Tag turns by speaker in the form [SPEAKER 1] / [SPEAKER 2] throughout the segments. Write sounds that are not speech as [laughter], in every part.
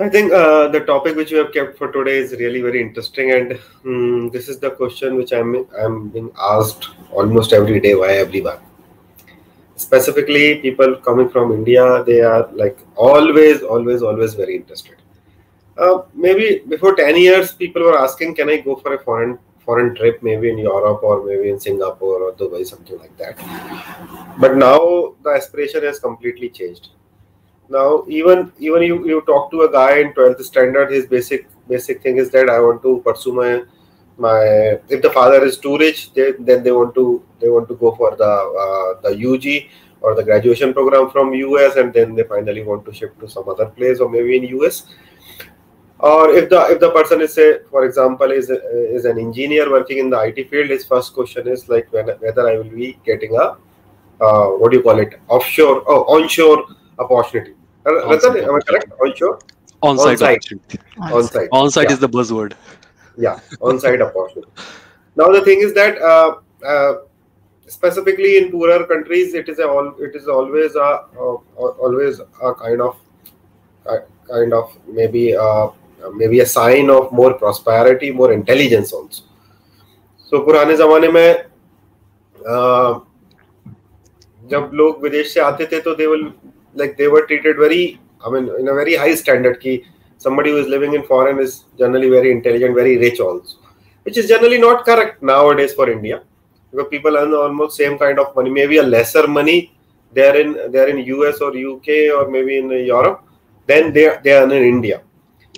[SPEAKER 1] I think uh, the topic which you have kept for today is really very interesting, and um, this is the question which I'm I'm being asked almost every day by everyone. Specifically, people coming from India, they are like always, always, always very interested. Uh, maybe before ten years, people were asking, "Can I go for a foreign foreign trip, maybe in Europe or maybe in Singapore or Dubai, something like that?" But now the aspiration has completely changed now even even you, you talk to a guy in 12th standard his basic basic thing is that i want to pursue my my if the father is too rich they, then they want to they want to go for the uh, the ug or the graduation program from us and then they finally want to shift to some other place or maybe in us or if the if the person is say for example is is an engineer working in the it field his first question is like whether i will be getting a uh, what do you call it offshore or onshore opportunity. Uh, Ratan, am I correct? Onshore?
[SPEAKER 2] On-site.
[SPEAKER 1] On-site.
[SPEAKER 2] On-site, on-site yeah. is the buzzword.
[SPEAKER 1] Yeah, on-site opportunity. Now the thing is that uh, uh, specifically in poorer countries, it is a all it is always a uh, always a kind of kind of maybe uh, maybe a sign of more prosperity, more intelligence also. So पुराने जमाने में जब लोग विदेश से आते थे तो they will like they were treated very i mean in a very high standard ki somebody who is living in foreign is generally very intelligent very rich also which is generally not correct nowadays for india. Because people earn almost same kind of money maybe a lesser money they're in they're in us or uk or maybe in europe then they they are in india.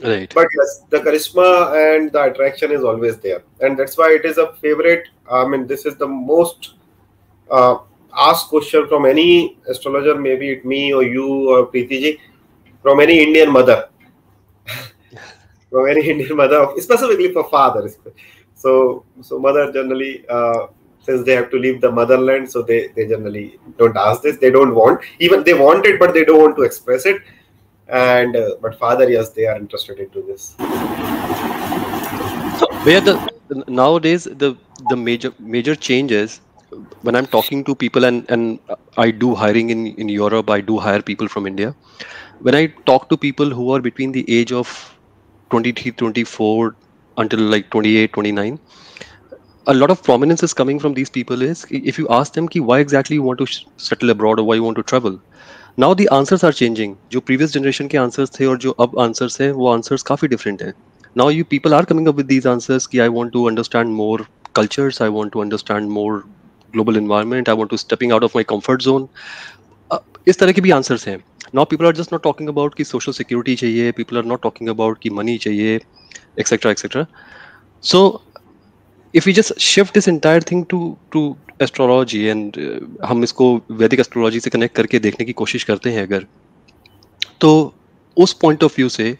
[SPEAKER 2] Right.
[SPEAKER 1] But yes the charisma and the attraction is always there. And that's why it is a favorite i mean this is the most uh, ask question from any astrologer, maybe it me or you or Preeti ji, from any Indian mother, [laughs] from any Indian mother, specifically for fathers. So, so mother generally, uh, since they have to leave the motherland, so they, they generally don't ask this. They don't want, even they want it, but they don't want to express it. And uh, but father, yes, they are interested into this.
[SPEAKER 2] So where the nowadays the the major major changes when I'm talking to people and and I do hiring in in Europe, I do hire people from India. When I talk to people who are between the age of 23, 24 until like 28, 29, a lot of prominence is coming from these people is if you ask them ki why exactly you want to settle abroad or why you want to travel now the answers are changing जो previous generation के answers थे और जो अब answers हैं वो answers काफी different हैं now you people are coming up with these answers कि I want to understand more cultures I want to understand more global environment i want to stepping out of my comfort zone uh, इस तरह के भी answers हैं now people are just not talking about कि social security चाहिए people are not talking about कि money चाहिए etcetera etcetera so we just shift this entire thing to to astrology and uh, हम इसको वैदिक एस्ट्रोलॉजी से connect करके देखने की कोशिश करते हैं अगर तो उस पॉइंट ऑफ़ व्यू से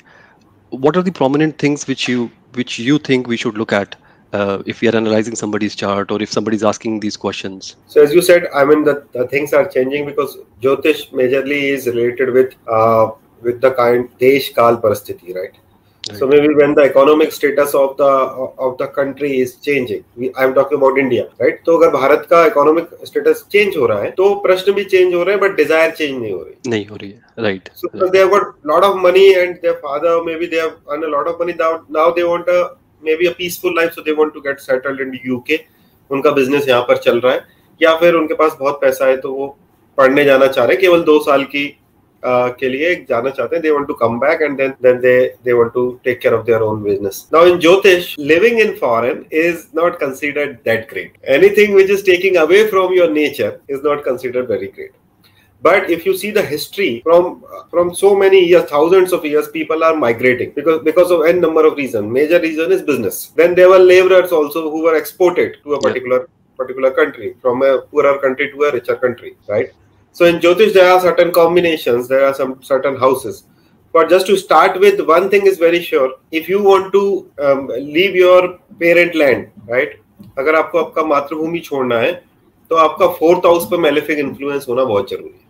[SPEAKER 2] what are the prominent things which you which you think we should look at uh, if we are analyzing somebody's chart or if somebody's asking these questions?
[SPEAKER 1] So, as you said, I mean, the, the things are changing because Jyotish majorly is related with uh, with the kind Desh Kal Parasthiti, right? Right. So maybe when the economic status of the of the country is changing, we, I'm talking about India, right? तो अगर भारत का economic status change हो रहा है तो प्रश्न भी change हो रहे हैं but desire change नहीं हो रही
[SPEAKER 2] नहीं हो रही है right
[SPEAKER 1] so right. they have got lot of money and their father maybe they have earned a lot of money now now they want a maybe a peaceful life so they want to get settled in UK उनका business यहाँ पर चल रहा है। या फिर उनके पास बहुत पैसा है तो वो पढ़ने जाना चाह रहे हैं। केवल दो साल की uh, के लिए जाना चाहते हैं। They want to come back and then then they they want to take care of their own business now in jyotish living in foreign is not considered that great anything which is taking away from your nature is not considered very great but if you see the history from from so many years, thousands of years, people are migrating because because of n number of reasons. Major reason is business. Then there were laborers also who were exported to a particular yeah. particular country from a poorer country to a richer country, right? So in Jyotish, there are certain combinations. There are some certain houses. But just to start with, one thing is very sure: if you want to um, leave your parent land, right? अगर आपको आपका मातृभूमि छोड़ना है तो आपका fourth house पे malefic influence होना बहुत जरूरी है